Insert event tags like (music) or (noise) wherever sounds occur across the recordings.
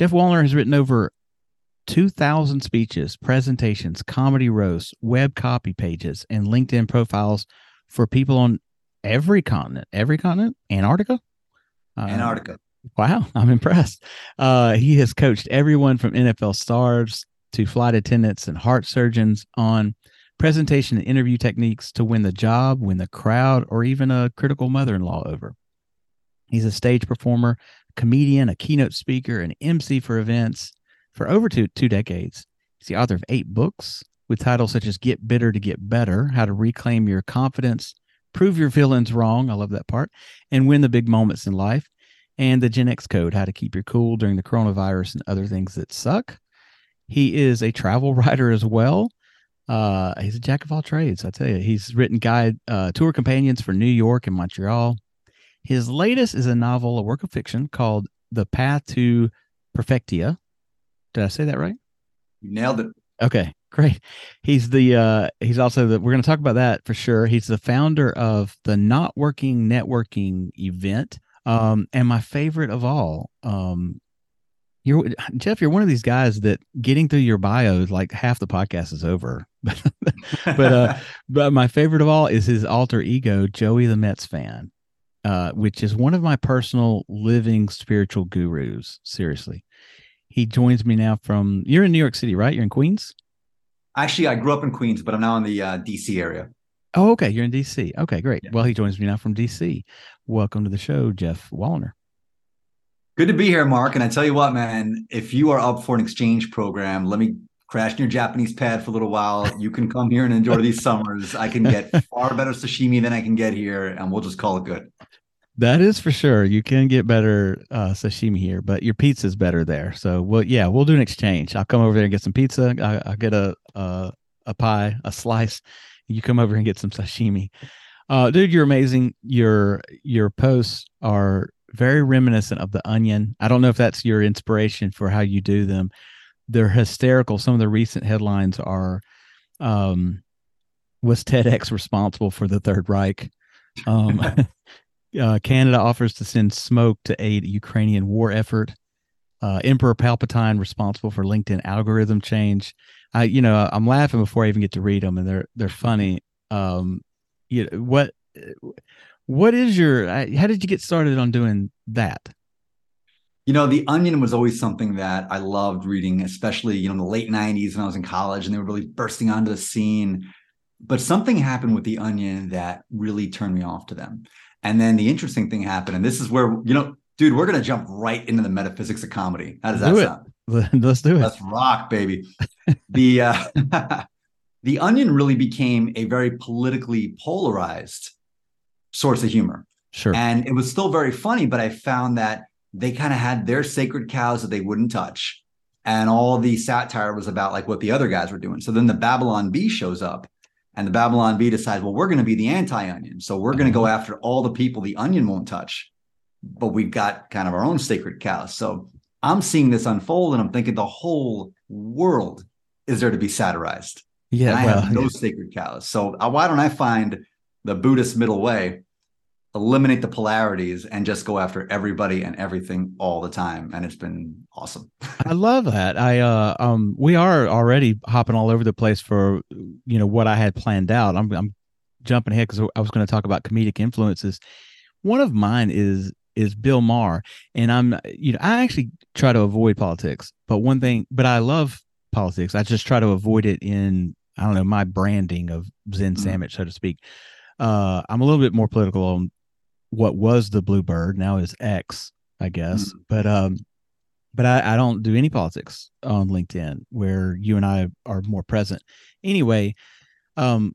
Geoff Woliner has written over 2,000 speeches, presentations, comedy roasts, web copy pages, and LinkedIn profiles for people on every continent. Every continent? Antarctica? Uh, Antarctica. Wow, I'm impressed. Uh, he has coached everyone from NFL stars to flight attendants and heart surgeons on presentation and interview techniques to win the job, win the crowd, or even a critical mother in law over. He's a stage performer comedian, a keynote speaker, an MC for events for over two, two decades. He's the author of eight books with titles such as Get Bitter to Get Better, How to Reclaim Your Confidence, Prove Your Feelings Wrong. I love that part. And Win the Big Moments in Life. And the Gen X Code, How to Keep Your Cool During the Coronavirus and Other Things That Suck. He is a travel (laughs) writer as well. Uh, he's a jack of all trades. I tell you, he's written guide uh, tour companions for New York and Montreal. His latest is a novel, a work of fiction called The Path to Perfectia. Did I say that right? You nailed it. Okay, great. He's the uh he's also the we're going to talk about that for sure. He's the founder of the Not Working Networking event. Um and my favorite of all, um you're Geoff, you're one of these guys that getting through your bio is like half the podcast is over. (laughs) but uh (laughs) but my favorite of all is his alter ego, Joey the Mets fan uh, which is one of my personal living spiritual gurus. Seriously, he joins me now from. You're in New York City, right? You're in Queens. Actually, I grew up in Queens, but I'm now in the uh, DC area. Oh, okay. You're in DC. Okay, great. Yeah. Well, he joins me now from DC. Welcome to the show, Geoff Woliner. Good to be here, Mark. And I tell you what, man, if you are up for an exchange program, let me crash in your Japanese pad for a little while. You can come here and enjoy these summers. I can get (laughs) far better sashimi than I can get here, and we'll just call it good. That is for sure. You can get better uh, sashimi here, but your pizza's better there. So, well, yeah, we'll do an exchange. I'll come over there and get some pizza. I, will get a, a a pie, a slice. You come over and get some sashimi. Uh, dude, you're amazing. Your your posts are very reminiscent of the Onion. I don't know if that's your inspiration for how you do them. They're hysterical. Some of the recent headlines are, um, was TEDx responsible for the Third Reich? Um, (laughs) uh, Canada offers to send smoke to aid Ukrainian war effort. Uh, Emperor Palpatine responsible for LinkedIn algorithm change. I, you know, I'm laughing before I even get to read them, and they're they're funny. Um, you know, what what is your? How did you get started on doing that? You know, The Onion was always something that I loved reading, especially you know in the late '90s when I was in college, and they were really bursting onto the scene. But something happened with The Onion that really turned me off to them. And then the interesting thing happened, and this is where you know, dude, we're gonna jump right into the metaphysics of comedy. How does that do sound? (laughs) Let's do it. Let's rock, baby. the uh, (laughs) the Onion really became a very politically polarized source of humor. Sure. And it was still very funny, but I found that they kind of had their sacred cows that they wouldn't touch. And all the satire was about like what the other guys were doing. So then the Babylon Bee shows up and the Babylon Bee decides, well, we're going to be the anti-onion. So we're going to go uh-huh. after all the people the onion won't touch. But we've got kind of our own sacred cows. So I'm seeing this unfold and I'm thinking the whole world is there to be satirized. Yeah. And I well, have no yeah. sacred cows. So uh, why don't I find the Buddhist middle way eliminate the polarities and just go after everybody and everything all the time and it's been awesome. (laughs) I love that. I uh um we are already hopping all over the place for you know what i had planned out. I'm, I'm jumping ahead because i was going to talk about comedic influences. One of mine is is bill maher and i'm you know i actually try to avoid politics but one thing but i love politics. I just try to avoid it in i don't know my branding of zen mm-hmm. sandwich so to speak. Uh, I'm a little bit more political on what was the Bluebird now is X, I guess. Mm-hmm. But um, but I, I don't do any politics on LinkedIn where you and I are more present. Anyway, um,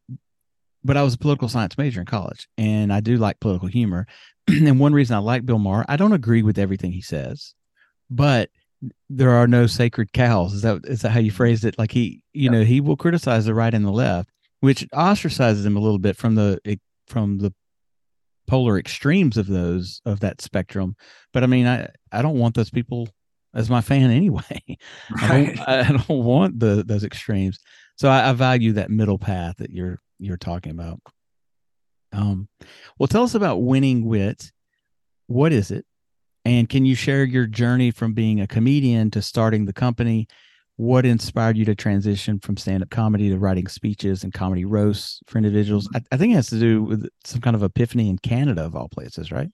but I was a political science major in college, and I do like political humor. (clears throat) and one reason I like Bill Maher, I don't agree with everything he says, but there are no sacred cows. Is that is that how you phrased it? Like he, you know, he will criticize the right and the left, which ostracizes him a little bit from the from the polar extremes of those of that spectrum. But I mean, I I don't want those people as my fan (laughs) anyway. Right. I, don't, I don't want the those extremes. So I, I value that middle path that you're you're talking about. Um, well, tell us about winning wit. What is it? And can you share your journey from being a comedian to starting the company? What inspired you to transition from stand up comedy to writing speeches and comedy roasts for individuals? I, I think it has to do with some kind of epiphany in Canada, of all places, right?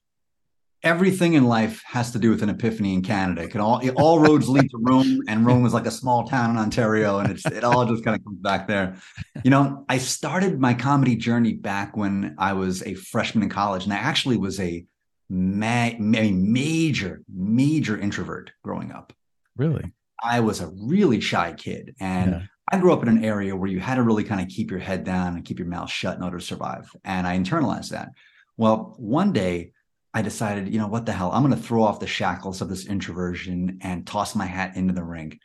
everything in life has to do with an epiphany in Canada. It can all all roads lead to Rome, and Rome is like a small town in Ontario, and it's it all just kind of comes back there. You know, I started my comedy journey back when I was a freshman in college, and I actually was a ma- a major major introvert growing up. Really, I was a really shy kid, and. Yeah. I grew up in an area where you had to really kind of keep your head down and keep your mouth shut in order to survive. And I internalized that. Well, one day I decided, you know, what the hell? I'm going to throw off the shackles of this introversion and toss my hat into the ring.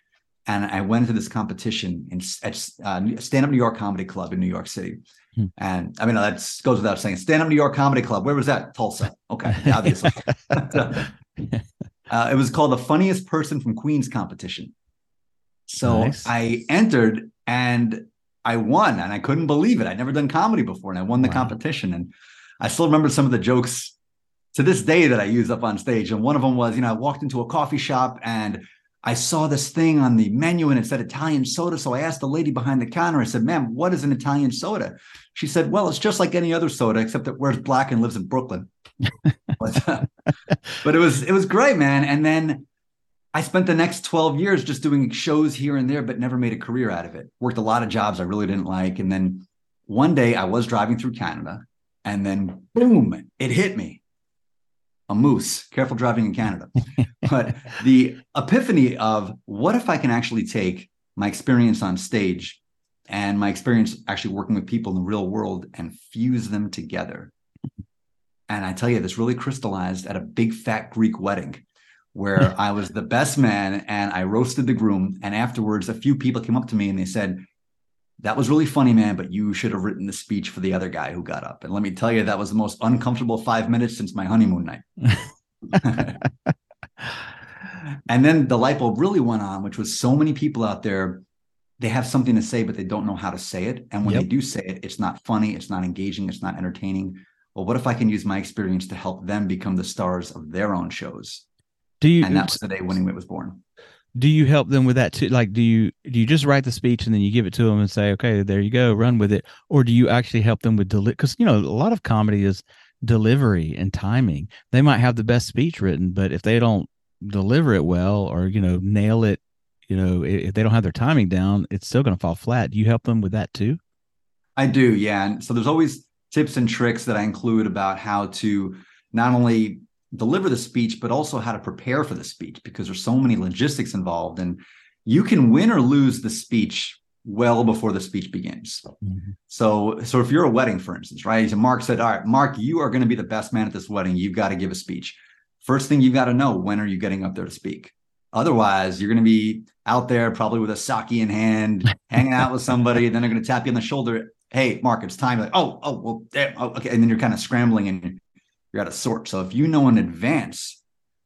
And I went into this competition in, at uh, Stand Up New York Comedy Club in New York City. Hmm. And I mean, that goes without saying. Stand Up New York Comedy Club. Where was that? Tulsa. Okay, obviously. (laughs) (laughs) uh, it was called the Funniest Person from Queens competition. So nice. I entered and I won, and I couldn't believe it. I'd never done comedy before, and I won the wow. competition. And I still remember some of the jokes to this day that I use up on stage. And one of them was, you know, I walked into a coffee shop and I saw this thing on the menu and it said Italian soda. So I asked the lady behind the counter, I said, ma'am, what is an Italian soda? She said, well, it's just like any other soda, except it wears black and lives in Brooklyn. (laughs) but, uh, it was it was great, man. And then I spent the next 12 years just doing shows here and there, but never made a career out of it. Worked a lot of jobs I really didn't like. And then one day I was driving through Canada and then boom, it hit me a moose. Careful driving in Canada. (laughs) but the epiphany of what if I can actually take my experience on stage and my experience actually working with people in the real world and fuse them together. And I tell you, this really crystallized at a big fat Greek wedding where (laughs) I was the best man and I roasted the groom. And afterwards, a few people came up to me and they said, that was really funny, man, but you should have written the speech for the other guy who got up. And let me tell you, that was the most uncomfortable five minutes since my honeymoon night. (laughs) and then the light bulb really went on, which was so many people out there, they have something to say, but they don't know how to say it. And when yep. they do say it, it's not funny, it's not engaging, it's not entertaining. Well, what if I can use my experience to help them become the stars of their own shows? Do you? And that's the day Winning Wit was born. Do you help them with that too? Like do you do you just write the speech and then you give it to them and say okay there you go run with it. Or do you actually help them with deli because you know a lot of comedy is delivery and timing. They might have the best speech written but if they don't deliver it well or you know nail it you know if they don't have their timing down it's still going to fall flat. Do you help them with that too? I do yeah. And so there's always tips and tricks that i include about how to not only deliver the speech, but also how to prepare for the speech because there's so many logistics involved. And you can win or lose the speech well before the speech begins. Mm-hmm. So, so if you're a wedding, for instance, right? So Mark said, All right, Mark, you are going to be the best man at this wedding. You've got to give a speech. First thing you've got to know when are you getting up there to speak? Otherwise, you're going to be out there probably with a sake in hand, hanging out with somebody. And then they're going to tap you on the shoulder. Hey, Mark, it's time. Like, oh, oh, well, oh, okay. And then you're kind of scrambling and you're out of sort. So if you know in advance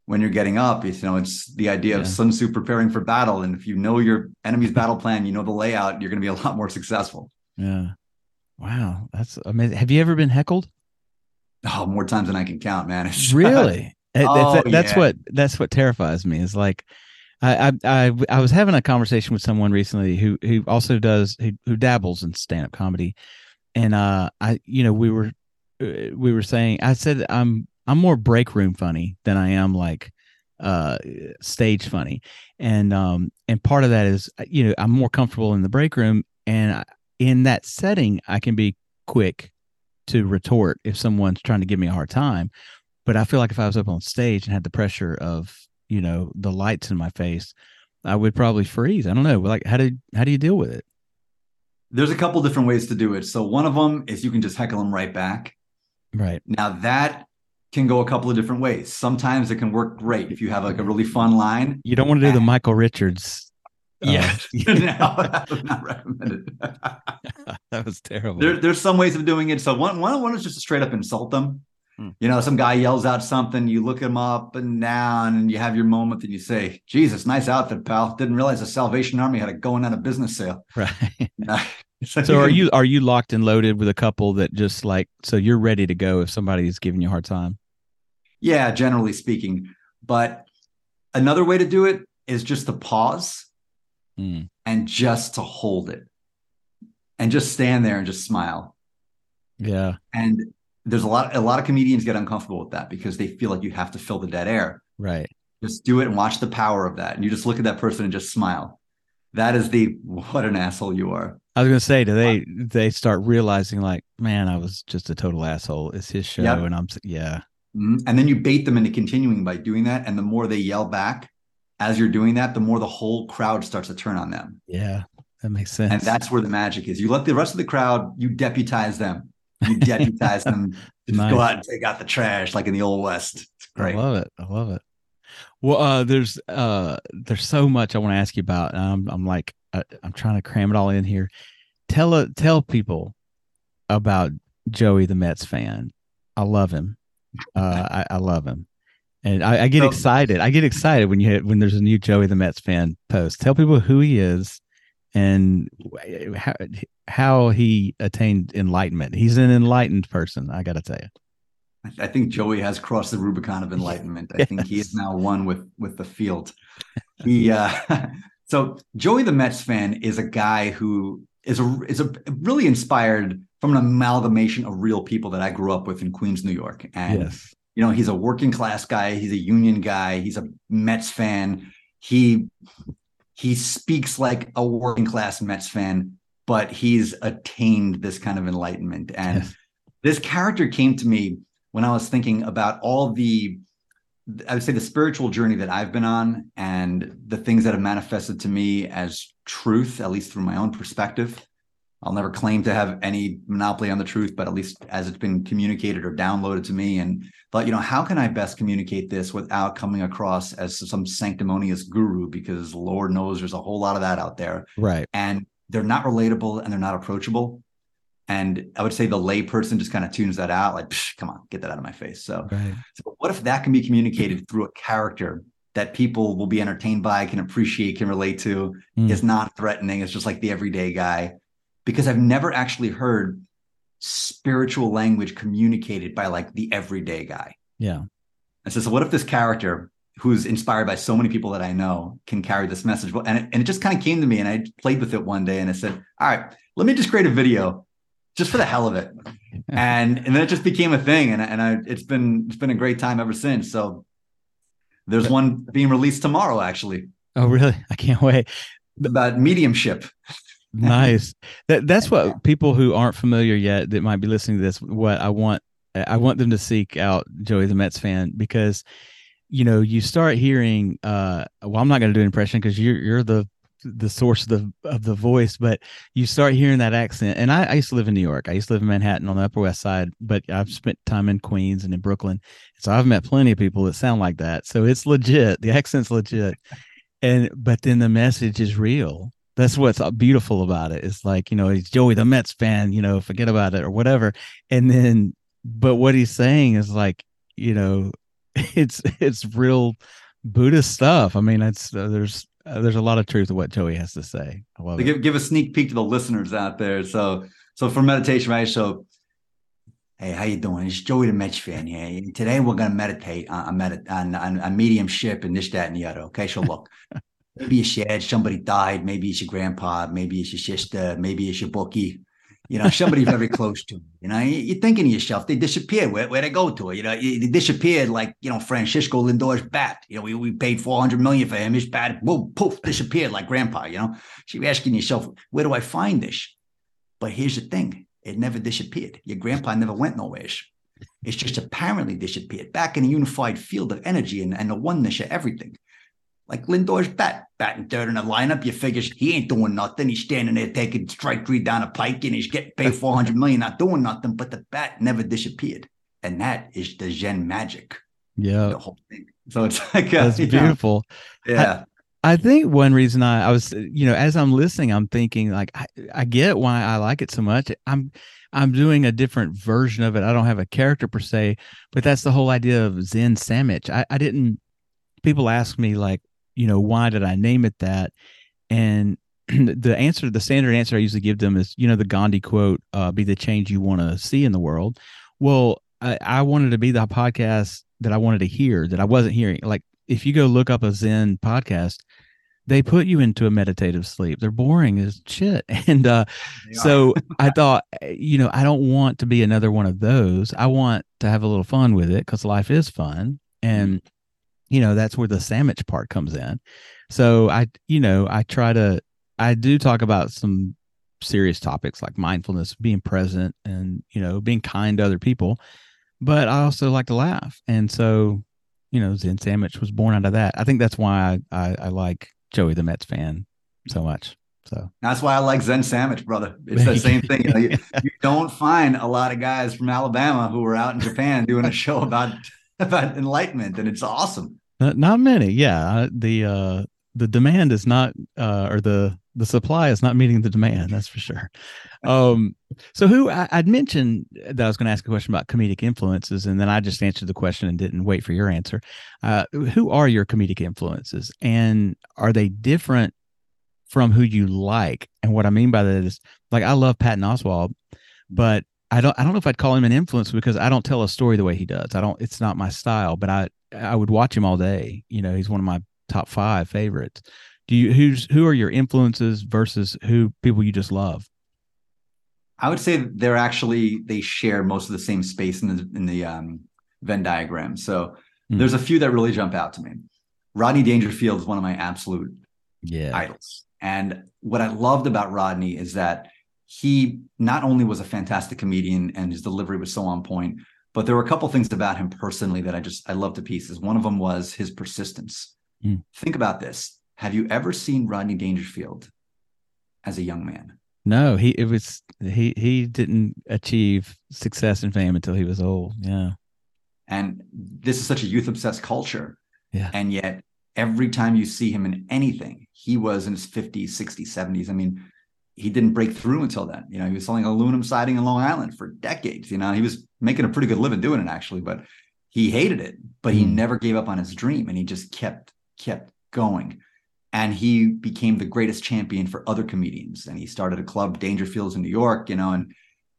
when you're getting up, you know, it's the idea yeah. of Sun Tzu preparing for battle. And if you know your enemy's battle plan, you know the layout, you're going to be a lot more successful. Yeah. Wow. That's amazing. Have you ever been heckled? Oh, more times than I can count, man. (laughs) Really? oh, that's, that's yeah. what, that's what terrifies me is like, I, I I was having a conversation with someone recently who who also does who, who dabbles in stand up comedy, and uh I you know we were uh, we were saying i said i'm i'm more break room funny than i am like uh stage funny. And um and part of that is uh, you know i'm more comfortable in the break room. And in that setting i can be quick to retort if someone's trying to give me a hard time. But i feel like if i was up on stage and had the pressure of you know the lights in my face i would probably freeze i don't know like how do how do you deal with it there's a couple different ways to do it so one of them is you can just heckle them right back Right. Now that can go a couple of different ways. Sometimes it can work great if you have like a really fun line. You don't want to do the Michael Richards. uh, Yeah, (laughs) (laughs) no, that was not recommended. (laughs) that was terrible. there, there's some ways of doing it. So one, one, one is just to straight up insult them. You know, some guy yells out something, you look him up and down, and you have your moment, and you say, "Jesus, nice outfit, pal." Didn't realize the Salvation Army had a going on a business sale. (laughs) right. so (laughs) So are you are you locked and loaded with a couple that just like so you're ready to go if somebody's giving you a hard time? Yeah, generally speaking. But another way to do it is just to pause Hmm. and just to hold it and just stand there and just smile. Yeah. And there's a lot, a lot of comedians get uncomfortable with that because they feel like you have to fill the dead air. Right. Just do it and watch the power of that. And you just look at that person and just smile. That is the (laughs) what an asshole you are. I was gonna say, do they they start realizing like, man, I was just a total asshole. It's his show, Yep. and I'm yeah, Mhm. And then you bait them into continuing by doing that. And the more they yell back as you're doing that, the more the whole crowd starts to turn on them. yeah, that makes sense. And that's where the magic is. You let the rest of the crowd, you deputize them. You deputize them (laughs) to Nice. go out and take out the trash like in the old west. It's great. I love it. I love it. Well, uh, there's uh, there's so much I want to ask you about. I'm I'm like I, I'm trying to cram it all in here. Tell it tell people about Joey the Mets fan. I love him. Uh, I, I love him, and I, I get So- excited. I get excited when you hit, when there's a new Joey the Mets fan post. Tell people who he is and how how he attained enlightenment. He's an enlightened person. I got to tell you. I think Joey has crossed the Rubicon of (laughs) enlightenment. I think he is (laughs) now one with with the field. (laughs) He uh so Joey the Mets fan is a guy who is a is a really inspired from an amalgamation of real people that I grew up with in Queens, New York. And yes. you know, he's a working class guy, he's a union guy, he's a Mets fan. He he speaks like a working class Mets fan, but he's attained this kind of enlightenment. And Yes. this character came to me when I was thinking about all the I would say the spiritual journey that I've been on and the things that have manifested to me as truth, at least through my own perspective. I'll never claim to have any monopoly on the truth, but at least as it's been communicated or downloaded to me, and thought, you know, how can I best communicate this without coming across as some sanctimonious guru? Because Lord knows there's a whole lot of that out there Right. and they're not relatable and they're not approachable. And I would say the layperson just kind of tunes that out, like, "Psh, come on, get that out of my face. So, Right. so what if that can be communicated through a character that people will be entertained by, can appreciate, can relate to, Mm. is not threatening, it's just like the everyday guy? Because I've never actually heard spiritual language communicated by like the everyday guy. Yeah. And said, so what if this character who's inspired by so many people that I know can carry this message? And it, and it just kind of came to me and I played with it one day and I said, all right, let me just create a video just for the hell of it. (laughs) and and then it just became a thing. And, and I, it's been, it's been a great time ever since. So there's one being released tomorrow, actually Oh, really? I can't wait. about mediumship. (laughs) nice that that's what people who aren't familiar yet that might be listening to this what i want i want them to seek out joey the mets fan because you know you start hearing uh well i'm not going to do an impression because you're you're the the source of the of the voice but you start hearing that accent. And I, I used to live in new york. I used to live in manhattan on the upper west side but i've spent time in queens and in brooklyn. So i've met plenty of people that sound like that. So it's legit. The accent's legit. And but then the message is real. That's what's beautiful about it. It's like, you know, he's Joey the Mets fan, you know, forget about it or whatever. And then, but what he's saying is like, you know, (laughs) it's it's real Buddhist stuff. I mean, it's uh, there's uh, there's a lot of truth to what Joey has to say. I love to give, give a sneak peek to the listeners out there. So, so for meditation, right? So, hey, how you doing? It's Joey the Mets fan here. Today we're gonna meditate on on, medit- on, on, on mediumship and this, that, and the other. Okay, so look, (laughs) maybe it's your dad, somebody died, maybe it's your grandpa, maybe it's your sister, maybe it's your bookie. You know, somebody very close to you. You know, you- you're thinking to yourself, they disappeared. Where where they go to? You know, they disappeared like you know Francisco Lindor's bat. You know, we, we paid four hundred million for him. His bat, boom, poof, disappeared like grandpa. You know, so you're asking yourself, where do I find this? But here's the thing: it never disappeared. Your grandpa never went nowhere. It's just apparently disappeared back in a unified field of energy and, and the oneness of everything. Like Lindor's bat, batting third in the lineup, you figures he ain't doing nothing. He's standing there taking strike three down a pike and he's getting paid (laughs) 400 million, not doing nothing, but the bat never disappeared. and that is the Zen magic. Yeah, the whole thing. So it's like uh, that's beautiful. Yeah. I, I, think one reason I, I was, you know, as I'm listening, I'm thinking like I, I get why I like it so much. I'm I'm doing a different version of it. I don't have a character per se, but that's the whole idea of Zen Sammich. I, I didn't people ask me like, you know, why did I name it that? And (clears throat) the answer, the standard answer I usually give them is, you know, the Gandhi quote, uh, be the change you want to see in the world. Well, I, I wanted to be the podcast that I wanted to hear that I wasn't hearing. Like if you go look up a Zen podcast, they put you into a meditative sleep. They're boring as shit. (laughs) And uh, so (laughs) I thought, you know, I don't want to be another one of those. I want to have a little fun with it because life is fun. And, you know, that's where the sandwich part comes in. So I, you know, I try to I do talk about some serious topics like mindfulness, being present, and you know, being kind to other people. But I also like to laugh, and so you know, Zen Sammich was born out of that. I think that's why I, I, I like Joey the Mets fan so much. So that's why I like Zen Sammich, brother. It's the same thing. You, know, you, you, don't find a lot of guys from Alabama who are out in Japan doing a show about (laughs) about enlightenment, and it's awesome. Not, not many, yeah. The uh, the demand is not, uh, or the the supply is not meeting the demand. That's for sure. Um, so who I, would mentioned that I was going to ask a question about comedic influences, and then I just answered the question and didn't wait for your answer. Uh, who are your comedic influences, and are they different from who you like? And what I mean by that is, like, I love Patton Oswalt, but I don't I don't know if I'd call him an influence because I don't tell a story the way he does. I don't. It's not my style. But I I would watch him all day. You know, he's one of my top five favorites do you who's who are your influences versus who people you just love i would say they're actually they share most of the same space in the in the um, venn diagram so mm. there's a few that really jump out to me rodney dangerfield is one of my absolute yeah. idols and what i loved about rodney is that he not only was a fantastic comedian and his delivery was so on point but there were a couple things about him personally that i just i love to pieces one of them was his persistence mm. think about this have you ever seen Rodney Dangerfield as a young man? No, he it was he he didn't achieve success and fame until he was old. Yeah. And this is such a youth obsessed culture. Yeah. And yet every time you see him in anything, he was in his 50s, 60s, 70s. I mean, he didn't break through until then. You know, he was selling aluminum siding in Long Island for decades. You know, he was making a pretty good living doing it actually, but he hated it, but he mm. never gave up on his dream and he just kept kept going and he became the greatest champion for other comedians and he started a club dangerfields in new york you know and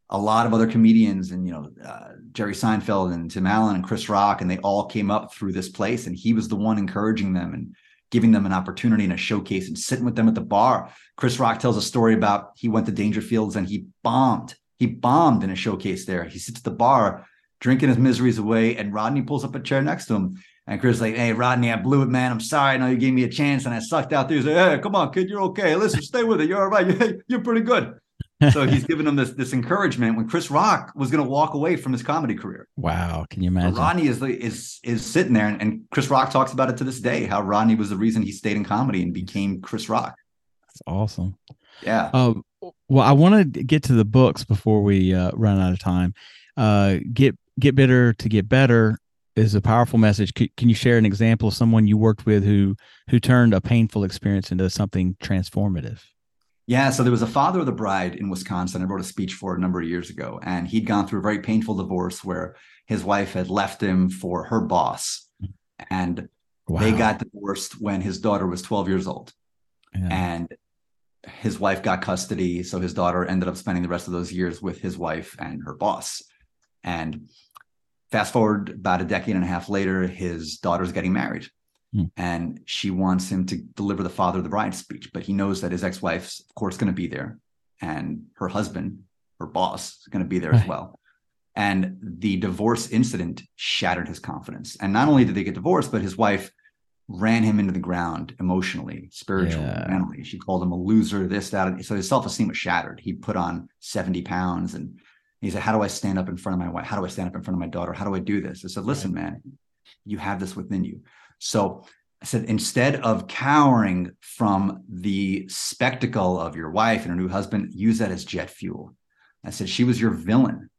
a lot of other comedians and you know uh, jerry seinfeld and tim allen and chris rock and they all came up through this place and he was the one encouraging them and giving them an opportunity and a showcase and sitting with them at the bar chris rock tells a story about he went to dangerfields and he bombed he bombed in a showcase there he sits at the bar drinking his miseries away and rodney pulls up a chair next to him and Chris is like, hey, Rodney, I blew it, man. I'm sorry. I know you gave me a chance and I sucked out there. He's like, hey, come on, kid, you're okay. Listen, stay with it. You're all right. You're, (laughs) you're pretty good. So he's giving him this this encouragement when Chris Rock was going to walk away from his comedy career. Wow, can you imagine? But Rodney is is is sitting there, and, and, Chris Rock talks about it to this day. How Rodney was the reason he stayed in comedy and became Chris Rock. That's awesome. Yeah. Um, well, I want to get to the books before we uh, run out of time. Uh, get get bitter to get better is a powerful message. C- can you share an example of someone you worked with who who turned a painful experience into something transformative? Yeah, so there was a father of the bride in Wisconsin. I wrote a speech for a number of years ago, and he'd gone through a very painful divorce where his wife had left him for her boss, and wow. they got divorced when his daughter was 12 years old, yeah. and his wife got custody. So his daughter ended up spending the rest of those years with his wife and her boss, and Fast forward about a decade and a half later, his daughter's getting married. Hmm. And she wants him to deliver the father of the bride speech, but he knows that his ex-wife's, of course, going to be there, and her husband, her boss, is going to be there right. as well. And the divorce incident shattered his confidence. And not only did they get divorced, but his wife ran him into the ground emotionally, spiritually, yeah. mentally. She called him a loser, this, that. So his self-esteem was shattered. He put on 70 pounds and he said, How do I stand up in front of my wife? How do I stand up in front of my daughter? How do I do this? I said, Listen, man, you have this within you. So I said, instead of cowering from the spectacle of your wife and her new husband, use that as jet fuel. I said, She was your villain.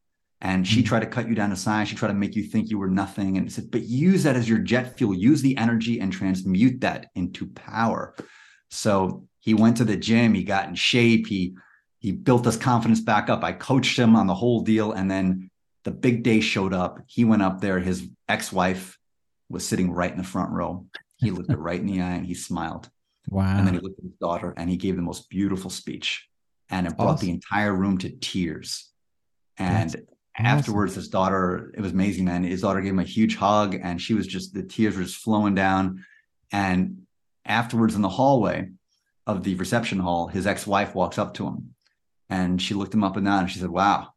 And she mm-hmm. tried to cut you down to size. She tried to make you think you were nothing. And said, but use that as your jet fuel. Use the energy and transmute that into power. So he went to the gym. He got in shape. He he built his confidence back up. I coached him on the whole deal. And then the big day showed up. He went up there. His ex-wife was sitting right in the front row. He looked her right in the eye and he smiled. Wow. And then he looked at his daughter and he gave the most beautiful speech. And it brought awesome. the entire room to tears. And That's afterwards, awesome. his daughter, it was amazing, man. His daughter gave him a huge hug and she was just, the tears were just flowing down. And afterwards, in the hallway of the reception hall, his ex wife walks up to him and she looked him up and down and she said, Wow,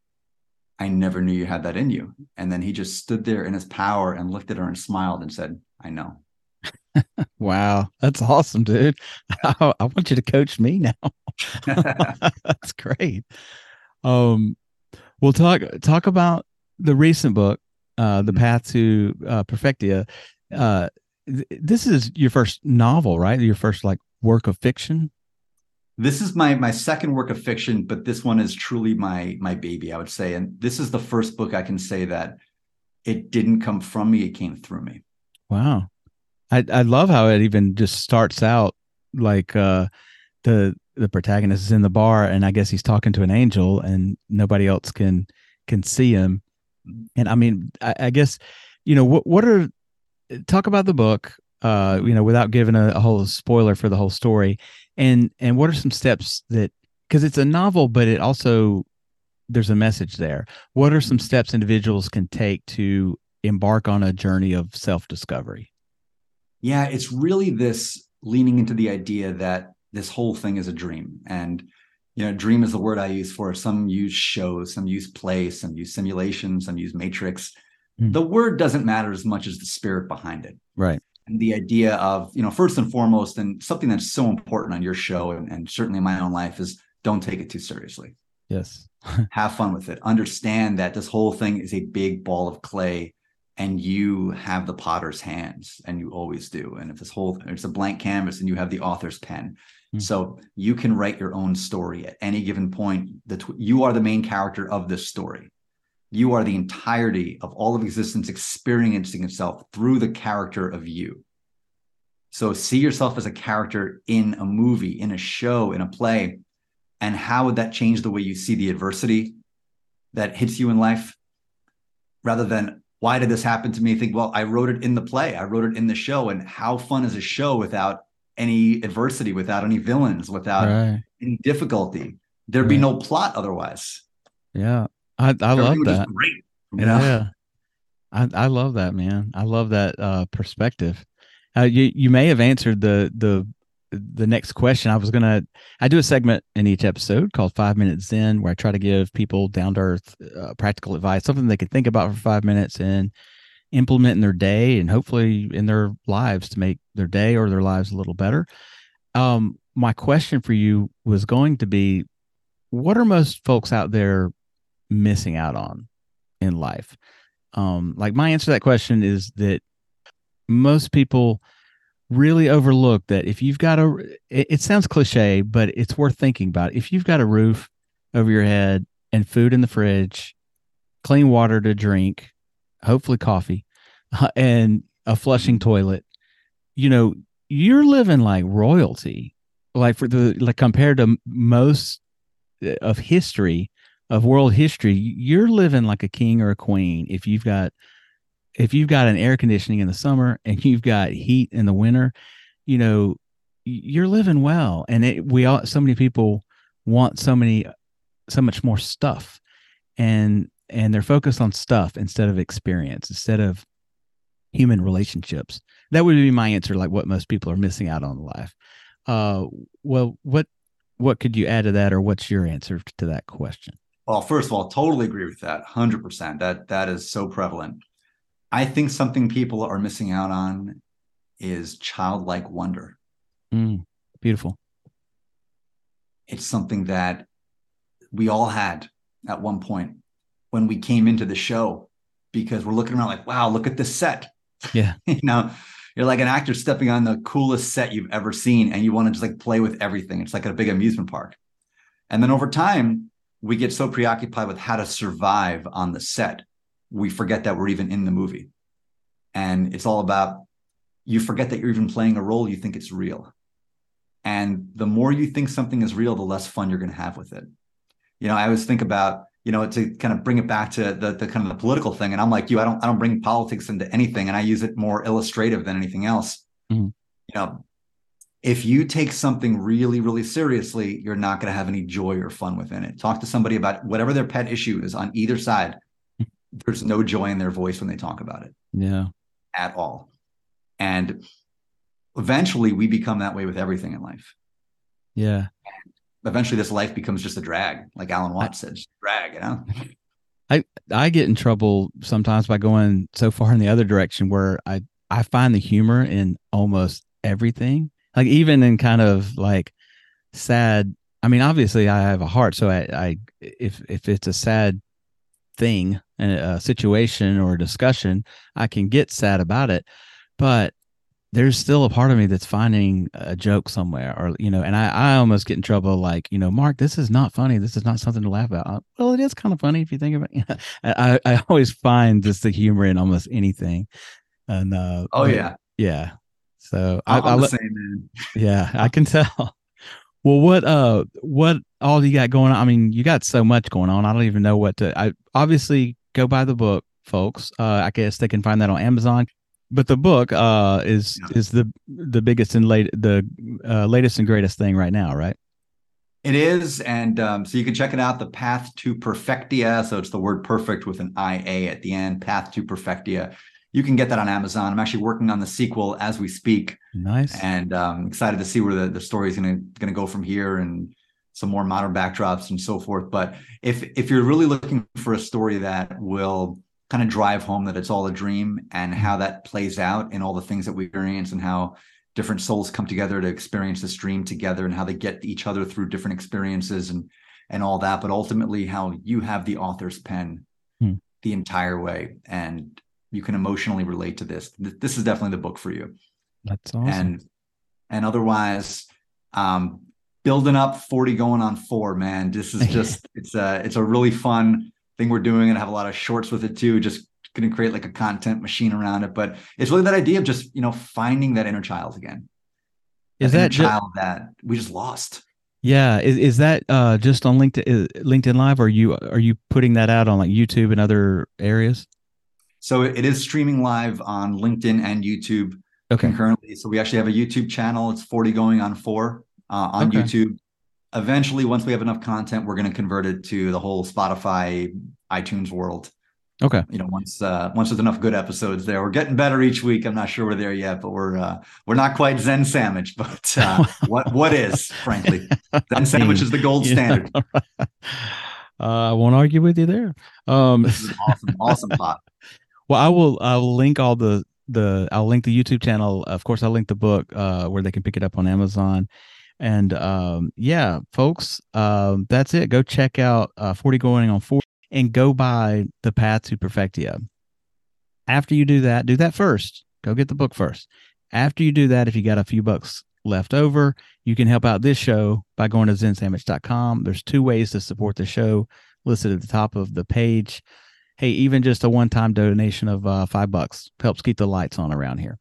I never knew you had that in you. And then he just stood there in his power and looked at her and smiled and said, I know. (laughs) wow. That's awesome, dude. (laughs) I, I, want you to coach me now. (laughs) that's great. Um, we'll talk, talk about the recent book, uh, The mm-hmm. Path to uh, Perfectia. Uh, th- this is your first novel, right? Your first like work of fiction. This is my my second work of fiction, but this one is truly my my baby, I would say. And this is the first book I can say that it didn't come from me; it came through me. Wow, I I love how it even just starts out like uh, the the protagonist is in the bar, and I guess he's talking to an angel, and nobody else can can see him. And I mean, I, I guess you know what what are talk about the book uh you know without giving a, a, whole spoiler for the whole story and and what are some steps that because it's a novel but it also there's a message there. What are some steps individuals can take to embark on a journey of self-discovery? Yeah it's really this leaning into the idea that this whole thing is a dream. And you know dream is the word i use for some use shows some use play some use simulation some use matrix. Mm. the word doesn't matter as much as the spirit behind it. Right the idea of you know first and foremost and something that's so important on your show and, and certainly in my own life is don't take it too seriously. Yes. (laughs) Have fun with it. Understand that this whole thing is a big ball of clay and you have the potter's hands and you always do. And if this whole it's a blank canvas and you have the author's pen. Mm-hmm. so you can write your own story at any given point. That you are the main character of this story you are the entirety of all of existence experiencing itself through the character of you. So see yourself as a character in a movie, in a show, in a play. And how would that change the way you see the adversity that hits you in life? Rather than, why did this happen to me? Think, well, I wrote it in the play, I wrote it in the show. And how fun is a show without any adversity, without any villains, without right. any difficulty? There'd right. be no plot otherwise. Yeah. I, I love that. Great, you know? Yeah. I, I love that, man. I love that uh, perspective. Uh, you you may have answered the the the next question. I was gonna I do a segment in each episode called Five Minutes Zen, where I try to give people down to earth uh, practical advice, something they can think about for five minutes and implement in their day and hopefully in their lives to make their day or their lives a little better. Um, my question for you was going to be, what are most folks out there missing out on in life? Um, like my answer to that question is that most people really overlook that if you've got a it, it, sounds cliche but it's worth thinking about if you've got a roof over your head and food in the fridge clean water to drink hopefully coffee (laughs) and a flushing toilet you know you're living like royalty like for the like compared to most uh, of history of world history, you're living like a king or a queen if you've got if you've got an air conditioning in the summer (laughs) and you've got heat in the winter, you know, you're living well. And it, we all so many people want so many so much more stuff. And and they're focused on stuff instead of experience, instead of human relationships. That would be my answer, like what most people are missing out on in life. Uh, well, what what could you add to that, or what's your answer to that question? Well, first of all, totally agree with that. 100%. That that is so prevalent. I think something people are missing out on is childlike wonder. Mm, beautiful. It's something that we all had at one point when we came into the show because we're looking around like, wow, look at this set. Yeah. (laughs) you know, you're like an actor stepping on the coolest set you've ever seen and you want to just like play with everything. It's like a big amusement park. And then over time, we get so preoccupied with how to survive on the set, we forget that we're even in the movie. And it's all about you forget that you're even playing a role, you think it's real. And the more you think something is real, the less fun you're going to have with it. You know, I always think about, you know, to kind of bring it back to the, the kind of the political thing. And I'm like you, I don't, I don't bring politics into anything, and I use it more illustrative than anything else. Mm-hmm. You know, if you take something really, really seriously, you're not going to have any joy or fun within it. Talk to somebody about whatever their pet issue is on either side. There's no joy in their voice when they talk about it. Yeah. At all. And eventually we become that way with everything in life. Yeah. And eventually this life becomes just a drag, like Alan Watts I, said, drag, you know? (laughs) I, I get in trouble sometimes by going so far in the other direction where I, I find the humor in almost everything like even in kind of like sad i mean obviously i have a heart so i, I if if it's a sad thing and a situation or a discussion i can get sad about it. But there's still a part of me that's finding a joke somewhere or you know and i i almost get in trouble like you know mark this is not funny. This is not something to laugh about. Well it is kind of funny if you think about it. (laughs) I i always find just the humor in almost anything. And uh oh yeah. yeah so I'm I, I the same man. (laughs) Yeah, I can tell. Well, what uh, what all you got going on? I mean, you got so much going on. I don't even know what to. I obviously go buy the book, folks. Uh, I guess they can find that on Amazon. But the book uh is yeah. is the the biggest and late the uh, latest and greatest thing right now, right? It is, and um, so you can check it out. The Path to Perfectia. So it's the word perfect with an I A at the end. Path to Perfectia you can get that on Amazon. I'm actually working on the sequel as we speak. Nice. And um, excited to see where the, the story is going to go from here and some more modern backdrops and so forth. But if if you're really looking for a story that will kind of drive home that it's all a dream and how that plays out in all the things that we experience and how different souls come together to experience this dream together and how they get each other through different experiences and and all that but ultimately how you have the author's pen hmm. the entire way and you can emotionally relate to this. This is definitely the book for you. That's awesome. And and otherwise um building up 40 going on four man this is (laughs) just it's a it's a really fun thing we're doing and I have a lot of shorts with it too just going to create like a content machine around it. But it's really that idea of just you know finding that inner child again. Is that, that child that we just lost. Yeah is, is that uh just on linkedin linkedin live or are you are you putting that out on like youtube and other areas so it is streaming live on LinkedIn and YouTube okay. concurrently. So we actually have a YouTube channel. It's 40 going on four uh, on okay. YouTube. Eventually, once we have enough content, we're going to convert it to the whole Spotify, iTunes world. Okay. You know, once uh, once there's enough good episodes there, we're getting better each week. I'm not sure we're there yet, but we're uh, we're not quite Zen Sammich, (laughs) but uh, (laughs) what what is, frankly, Zen Sammich is the gold standard. (laughs) uh, I won't argue with you there. Um, this is awesome, awesome pot. Well, I will. I'll link all the the. I'll link the YouTube channel. Of course, I'll link the book uh, where they can pick it up on Amazon. And um, yeah, folks, um, that's it. Go check out uh, 40 Going on 4 and go buy The Path to Perfectia. After you do that, do that first. Go get the book first. After you do that, if you got a few bucks left over, you can help out this show by going to zensammich.com. There's two ways to support the show listed at the top of the page hey, even just a one time donation of uh, five bucks helps keep the lights on around here.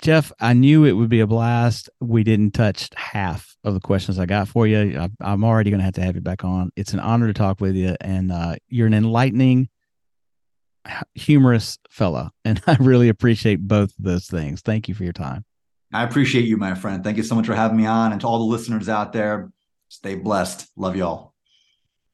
Geoff, I knew it would be a blast. We didn't touch half of the questions I got for you. I, am already going to have to have you back on. It's an honor to talk with you, and uh, you're an enlightening, humorous fella, (laughs) and I really appreciate both of those things. Thank you for your time. I appreciate you, my friend. Thank you so much for having me on, and to all the listeners out there, stay blessed. Love y'all.